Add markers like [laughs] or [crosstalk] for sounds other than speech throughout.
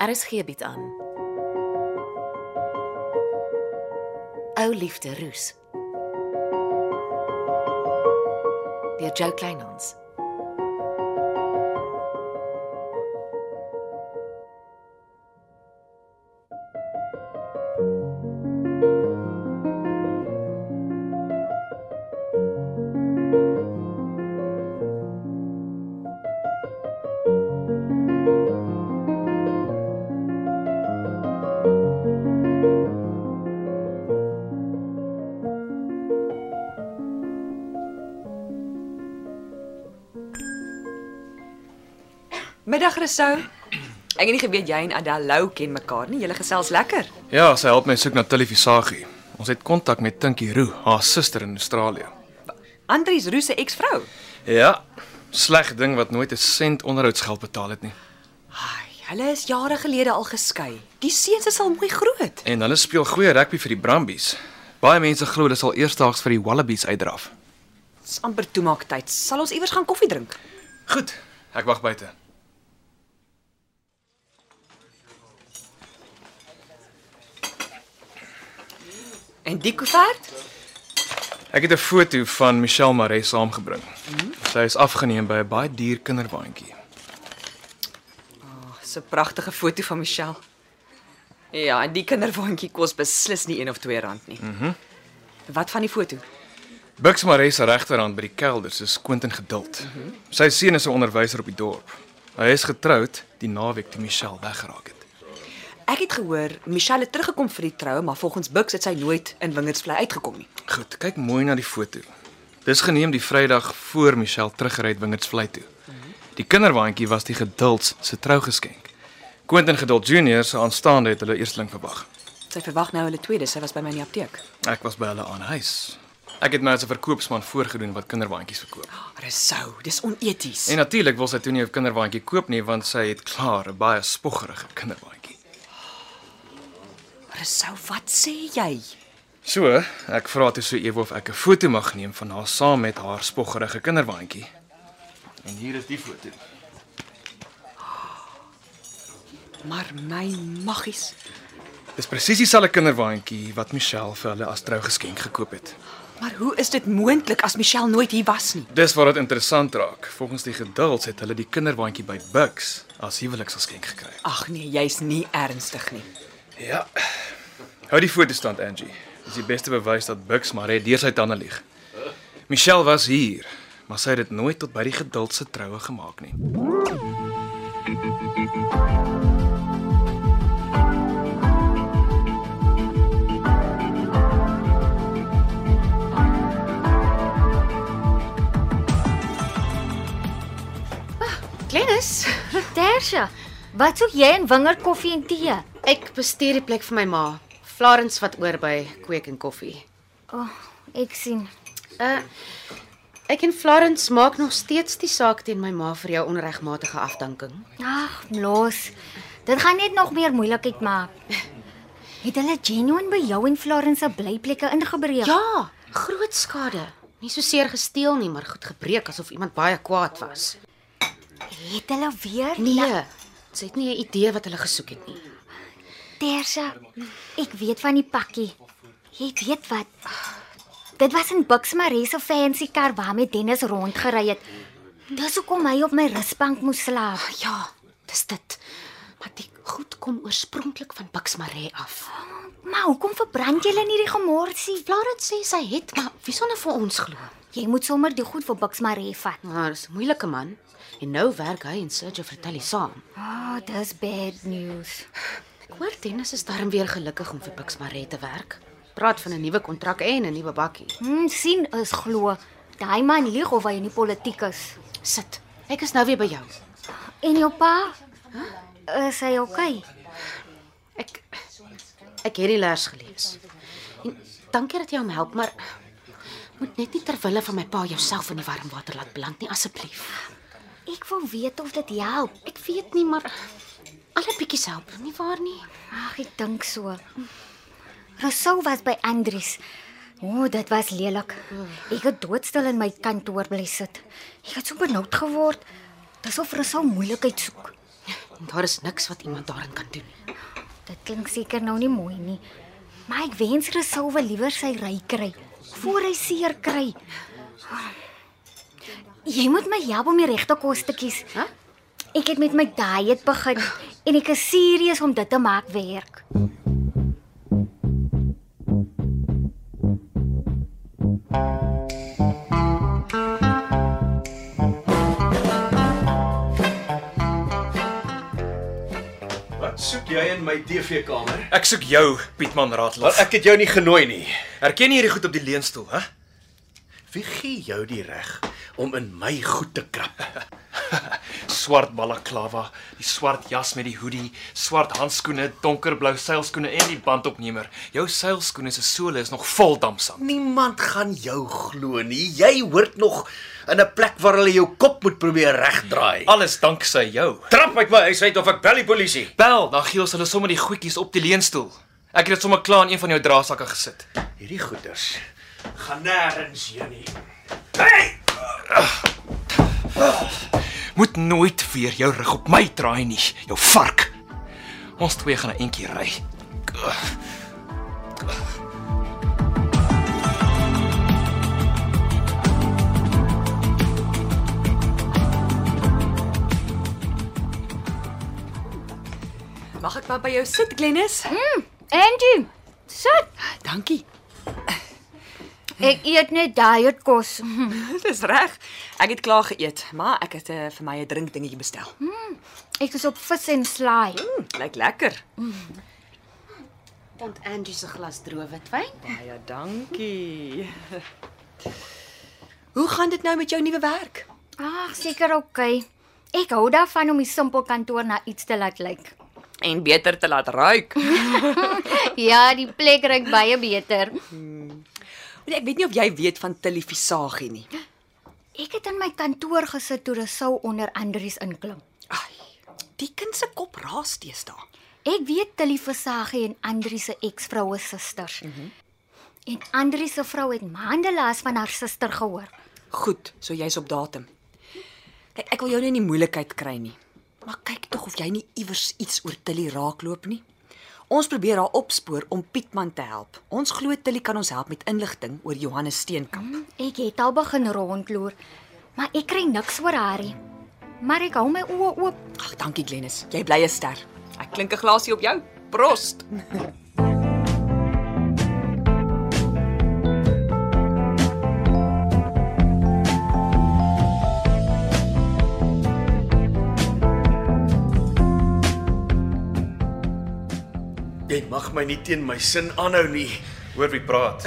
RSG bied aan. Ou liefde roes. Deur Jo Kleinhans. Middag Resou. Ek het nie geweet jy en Adalou ken mekaar nie. Julle gesels lekker. Ja, sy help my soek na Tilly Visagie. Ons het kontak met Tinkie Roo, haar suster in Australië. Andries Roos se eksvrou. Ja, sleg ding wat nooit 'n sent onderhoudsgeld betaal het nie. Ai, hulle is jare gelede al geskei. Die seuns is al mooi groot. En hulle speel goeie rugby vir die Brumbies. Baie mense glo hulle sal eersdaags vir die Wallabies uitdraf. Dis amper toemaaktyd. Sal ons iewers gaan koffie drink? Goed, ek wag buite. En die koevert? Ek het 'n foto van Michelle Maree saamgebring. Sy is afgeneem by 'n baie duur kinderwaandjie. Dis 'n pragtige foto van Michelle. Ja, en die kinderwaandjie kos beslis nie 1 of 2 rand nie. Mhm. Mm Wat van die foto? Bux Maree se regterhand by die kelders is Quentin Geduld. Mm -hmm. Sy seun is 'n onderwyser op die dorp. Hy is getroud die naweek toe Michelle weggeraak het. Ek het gehoor Michelle het teruggekom vir die troue, maar volgens Bux het sy nooit in Wingerdsvlei uitgekom nie. Goed, kyk mooi na die foto. Dis geneem die Vrydag voor Michelle teruggery het Wingerdsvlei toe. Die kinderwaandjie was die Geduld se trougeskenk. Quentin Geduld Junior se aanstaande het hulle eersteling verwag. Sy verwag nou hulle tweede, sy was by my in die apteek. Ek was by hulle aan huis. Ek het my as 'n verkoopsman voorgedoen wat kinderwaandjies verkoop. Resou, dis oneties. En natuurlik wil sy toe nie 'n kinderwaandjie koop nie want sy het klaar 'n baie spoggerige kinderwaandjie. Resou, wat sê jy? So, ek vra toe so ewe of ek 'n foto mag neem van haar saam met haar spoggerige kinderwaandjie. En hier is die foto. Maar my maggies. Dis presies dieselfde kinderwaandjie wat Michelle vir hulle as trougeskenk gekoop het. Maar hoe is dit moontlik as Michelle nooit hier was nie? Dis waar dit interessant raak. Volgens die geduld het hulle die kinderwaandjie by Bux as huweliksgeskenk gekry. Ag nee, jy's nie ernstig nie. Ja. Hou die foto stand, Angie. Dis die beste bewys dat Bux maar het deur sy tande lieg. Michelle was hier, maar sy het dit nooit tot by die geduld se troue gemaak nie. Glennis, Tersha, wat soek jy in Winger koffie en tee? ek bestuur die plek vir my ma. Florence wat oor by Kweek en Koffie. O, oh, ek sien. Uh ek en Florence maak nog steeds die saak teen my ma vir jou onregmatige afdanking. Ag, los. Dit gaan net nog meer moeilikheid maak. Het hulle genuine by jou en Florence se blyplekke ingebreek? Ja, groot skade. Nie so seer gesteel nie, maar goed gebreek asof iemand baie kwaad was. Het hulle weer? Nee, sy het nie 'n idee wat hulle gesoek het nie. Tersha, ek weet van die pakkie. Jy weet wat? Dit was 'n Buxmarie se fancy kar waarmee Dennis rondgery het. Dis hoekom hy op my rusbank moes slaap. Ja, dis dit. Maar die goed kom oorspronklik van Buxmarie af. Maar hoekom verbrand julle nie die gemorsie? Florence sê sy het, maar wie sonder vir ons glo? Jy moet sommer die goed vir Buxmarie vat. Maar dis 'n moeilike man. En nou werk hy en Sergio Fratelli saam. Ah, oh, dis bad news. Ek hoor Dennis is darm weer gelukkig om vir Buxmarie te werk. Praat van 'n nuwe kontrak en 'n nuwe bakkie. Hm, sien is glo. Daai man lieg of hy in die politiek is. Sit. Ek is nou weer by jou. En jou pa? Is hy okay? Ek ek het die lers gelees. En dankie dat jy hom help, maar moet net nie ter wille van my pa jouself in die warm water laat beland nie asseblief. Ek wil weet of dit help. Ek weet nie, maar alle bietjies help, nie waar nie? Ag, ek dink so. Rousseau was by Andries. O, oh, dit was lelik. Ek het doodstil in my kantoor bly sit. Ek het so benoud geword. Dis of Rousseau moeilikheid soek. En daar is niks wat iemand daarin kan doen nie. Dit klink seker nou nie mooi nie. Maar ek wens Resou wil liewer sy ry kry voor hy seer kry. Jy moet my help om die regte kos te kies. Hæ? Ek het met my diet begin en ek is serieus om dit te maak werk. Wat soek jy in my TV-kamer? Ek soek jou, Pietman Wel, Raadlof. ek het jou nie genooi nie. Herken jy hierdie goed op die leunstoel, hè? Wie gee jou die reg om in my goed te krap? [laughs] Swart balaklava, die swart jas met die hoodie, swart handskoene, donkerblou seilskoene en die bandopnemer. Jou seilskoene se sole is nog vol damsand. Niemand gaan jou glo nie. Jy hoort nog in 'n plek waar hulle jou kop moet probeer regdraai. Alles danksy jou. Trap uit my huis uit of ek bel die polisie. Bel, dan gee ons hulle sommer die goedjies op die leunstoel. Ek het dit sommer klaar in een van jou draagsakke gesit. Hierdie goeders gaan nêrens heen nie. Hey! Moet nooit weer jou rug op my draai nie, jou vark. Ons twee gaan 'n entjie ry. Mag ek maar by jou sit, Glennis? Angie, sit. Dankie. Ek eet net diet kos. [laughs] Dis reg. Ek het klaar geëet, maar ek het uh, vir my 'n drinkdingetjie bestel. Ek is op vis en slaai. Mm, Lyk lekker. Tant Angie se glas droë witwyn. Baie dankie. [laughs] Hoe gaan dit nou met jou nuwe werk? Ag, seker oukei. Okay. Ek hou daarvan om die simpel kantoor na iets te laat lyk. En beter te laat ruik. [laughs] Ja, die plek ruik baie beter. Want ek weet nie of jy weet van Tilly Visagie nie. Ek het in my kantoor gesit toe Resou onder Andries inklim. Ai, die kind se kop raas deesdae. Ek weet Tilly Versace en Andri se eksvrou is susters. Mm -hmm. En Andri se vrou het maande laas van haar suster gehoor. Goed, so jy's op datum. Kyk, ek wil jou nie in die moeilikheid kry nie. Maar kyk tog of jy nie iewers iets oor Tilly raakloop nie. Ons probeer haar opspoor om Pietman te help. Ons glo Tilly kan ons help met inligting oor Johannes Steenkamp. Ek het al begin rondloer, maar ek kry niks oor haar nie. Maar ek hou my oë oop. Ag, dankie Glennis. Jy bly 'n ster. Ek klink 'n glasie op jou. Prost. [laughs] mag my nie teen my sin aanhou nie. Hoor wie praat.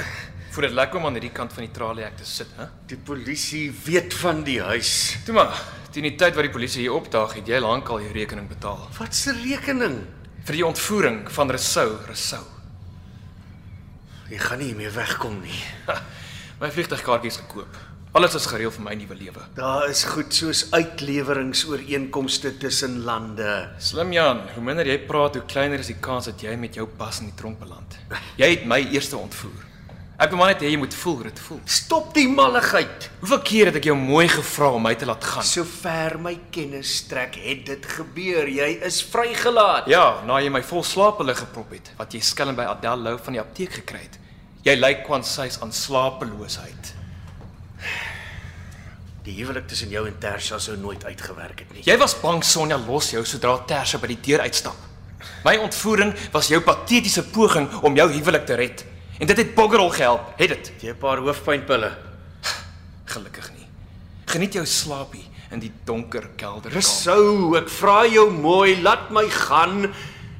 Voel dit lekker om aan hierdie kant van die tralie ek te sit, hè? Die polisie weet van die huis. Toe maar, teen die tyd wat die polisie hier opdaag, het jy lankal jou rekening betaal Wat 'n rekening? vir die ontvoering van Resou, Resou. Jy gaan nie meer wegkom nie. My vliegtuigkaartjies gekoop. Alles is gereël vir my nuwe lewe. Daar is goed soos uitleweringsooreenkomste tussen lande. Slim Jan, hoe minder jy praat, hoe kleiner is die kans dat jy met jou pas in die tronk beland. Jy het my eerste ontvoer. Ek wil maar net hê jy moet voel hoe dit voel. Stop die malligheid. Hoeveel keer het ek jou mooi gevra om my te laat gaan? Sover my kennis strek, het dit gebeur. Jy is vrygelaat. Ja, na jy my vol slaapelig geprop het, wat jy skelm by Adel Lou van die apteek gekry het. Jy lyk kwansy's aan slapeloosheid. Die huwelik tussen jou en Tersha sou nooit uitgewerk het nie. Jy was bang Sonja los jou sodra Tersha by die deur uitstap. My ontvoering was jou patetiese poging om jou huwelik te red. En dit het Boggerol gehelp, het dit? Jy 'n paar hoofpynpille. Gelukkig nie. Geniet jou slaapie in die donker kelder. Resou, ek vra jou mooi, laat my gaan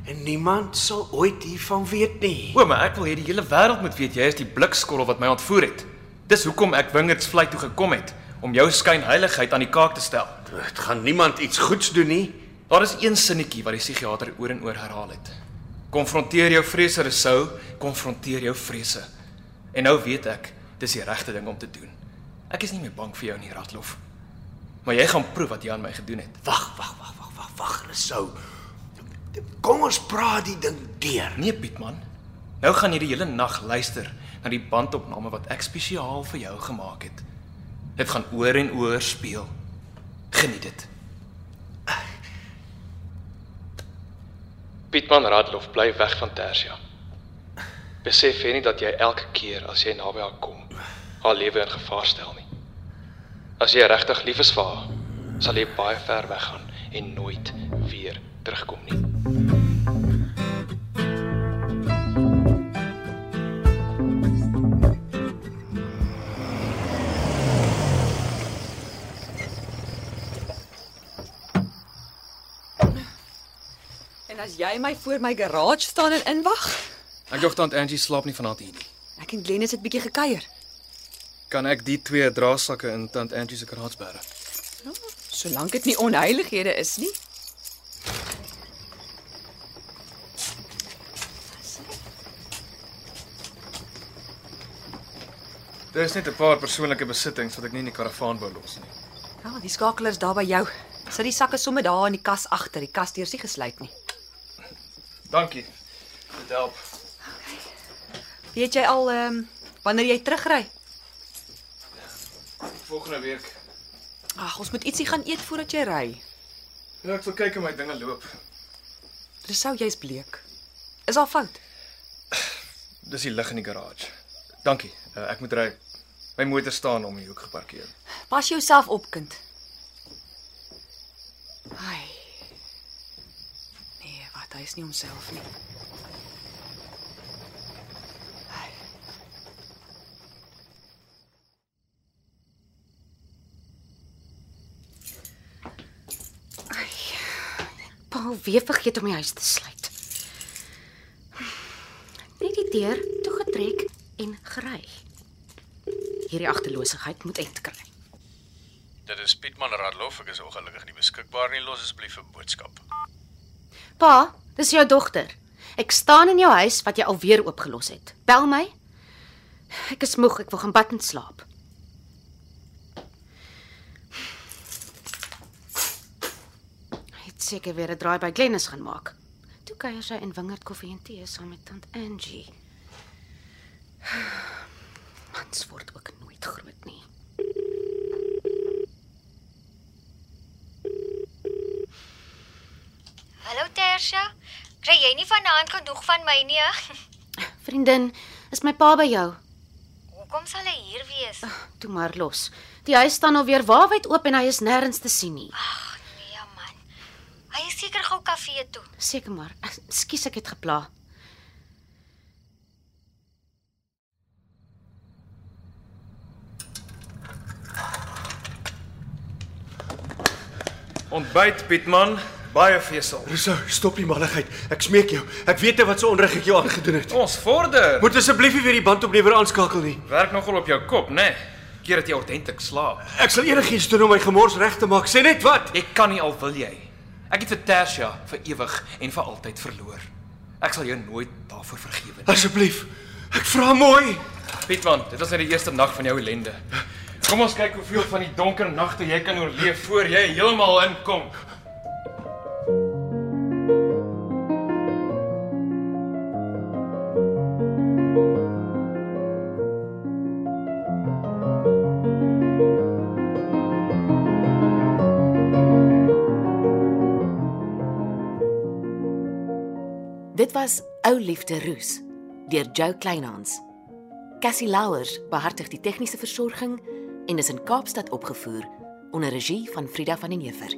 en niemand sal ooit hiervan weet nie. O, maar ek wil hê die hele wêreld moet weet jy is die blikskorrel wat my ontvoer het. Dis hoekom ek Wingerds vlei toe gekom het om jou skynheiligheid aan die kaak te stel. Dit gaan niemand iets goeds doen nie. Daar is een sinnetjie wat die psigiater oor en oor herhaal het. Konfronteer jou vrese, Resou, konfronteer jou vrese. En nou weet ek, dis die regte ding om te doen. Ek is nie meer bang vir jou nie, Ratlof. Maar jy gaan proef wat jy aan my gedoen het. Wag, wag, wag, wag, wag, wag, Resou. Kom ons praat die ding deur. Nee, Pietman. Nou gaan jy die hele nag luister na die bandopname wat ek spesiaal vir jou gemaak het. Dit gaan oor en oor speel. Geniet dit. Pietman Radloff bly weg van Tersia. Besef jy nie dat jy elke keer as jy naby haar kom, haar lewe in gevaar stel nie? As jy regtig lief is vir haar, sal jy baie ver weggaan en nooit weer terugkom nie. As jy my voor my garage staan en inwag, Ek dink tant Angie slaap nie vanaand hier nie. ek en Glennis het bietjie gekuier. Kan ek die twee draagsakke in tant Angie se garage bære? Solank dit nie onheilighede is nie. Daar is net 'n paar persoonlike besittings wat ek nie in die karavaan wou los nie. Ja, die skakel is daar by jou. Sit die sakke sommer daar in die kas agter. Die kas deur is nie gesluit nie. Dankie. Dit help. Weet jy al ehm um, wanneer jy terugry? Volgende week. Ag, ons moet ietsie gaan eet voordat jy ry. Ja, ek sal kyk hoe my dinge loop. Rousseau, jy's bleek. Is al fout. Dis die lig in die garage. Dankie. Uh, ek moet ry. My motor staan om die hoek geparkeer. Pas jouself op, kind. Ai. Nee, wat, hy is nie homself nie. Ai. Paul weer vergeet om die huis te sluit. Net die deur toegetrek en gery. Hierdie agterloosigheid moet eind kry. Dit is Pietman Radloff, ek is ongelukkig nie beskikbaar nie. Los asseblief 'n boodskap. Pa, dis jou dogter. Ek staan in jou huis wat jy alweer oopgelos het. Bel my. Ek is moeg, ek wil gaan bad en slaap. Het seker weer 'n draai by Glennis gaan maak. Toe kuier sy in Wingerd Koffie en Tee saam met tant Angie. Mans word ook nooit groot nie. Hallo Tersia. Kry jy nie vanaand my nie? [laughs] Vriendin, is my pa by jou? Hoekom sal hy hier wees? Toe maar los. Die huis staan alweer waawyd oop en hy is nêrens te sien nie. Ag nee man. Hy is seker gou kafee toe. Seker maar. Ekskuus ek het gepla. Ontbyt Pietman, baie vesel. Rousseau, stop die malligheid. Ek smeek jou. Ek weet nie wat so onreg ek jou aangedoen het. Ons vorder. Moet asseblief nie weer die band opneem aanskakel nie. werk nogal op jou kop, né? Nee. Keer dat jy ordentlik slaap. Ek sal enigiets doen om my gemors reg te maak. Sê net wat. Jy kan nie al wil jy. Ek het vir Tersia vir ewig en vir altyd verloor. Ek sal jou nooit daarvoor vergewe nie. Asseblief. Ek vra mooi. Pietman, dit was net die eerste nag van jou ellende. Kom ons kyk hoeveel van die donker nagte jy kan oorleef voor jy heeltemal inkom. Was Ou Liefde Roos deur Jo Kleinhans. Cassie Louwers behartig die tegniese versorging en is in Kaapstad opgevoer onder regie van Frida van den Heever.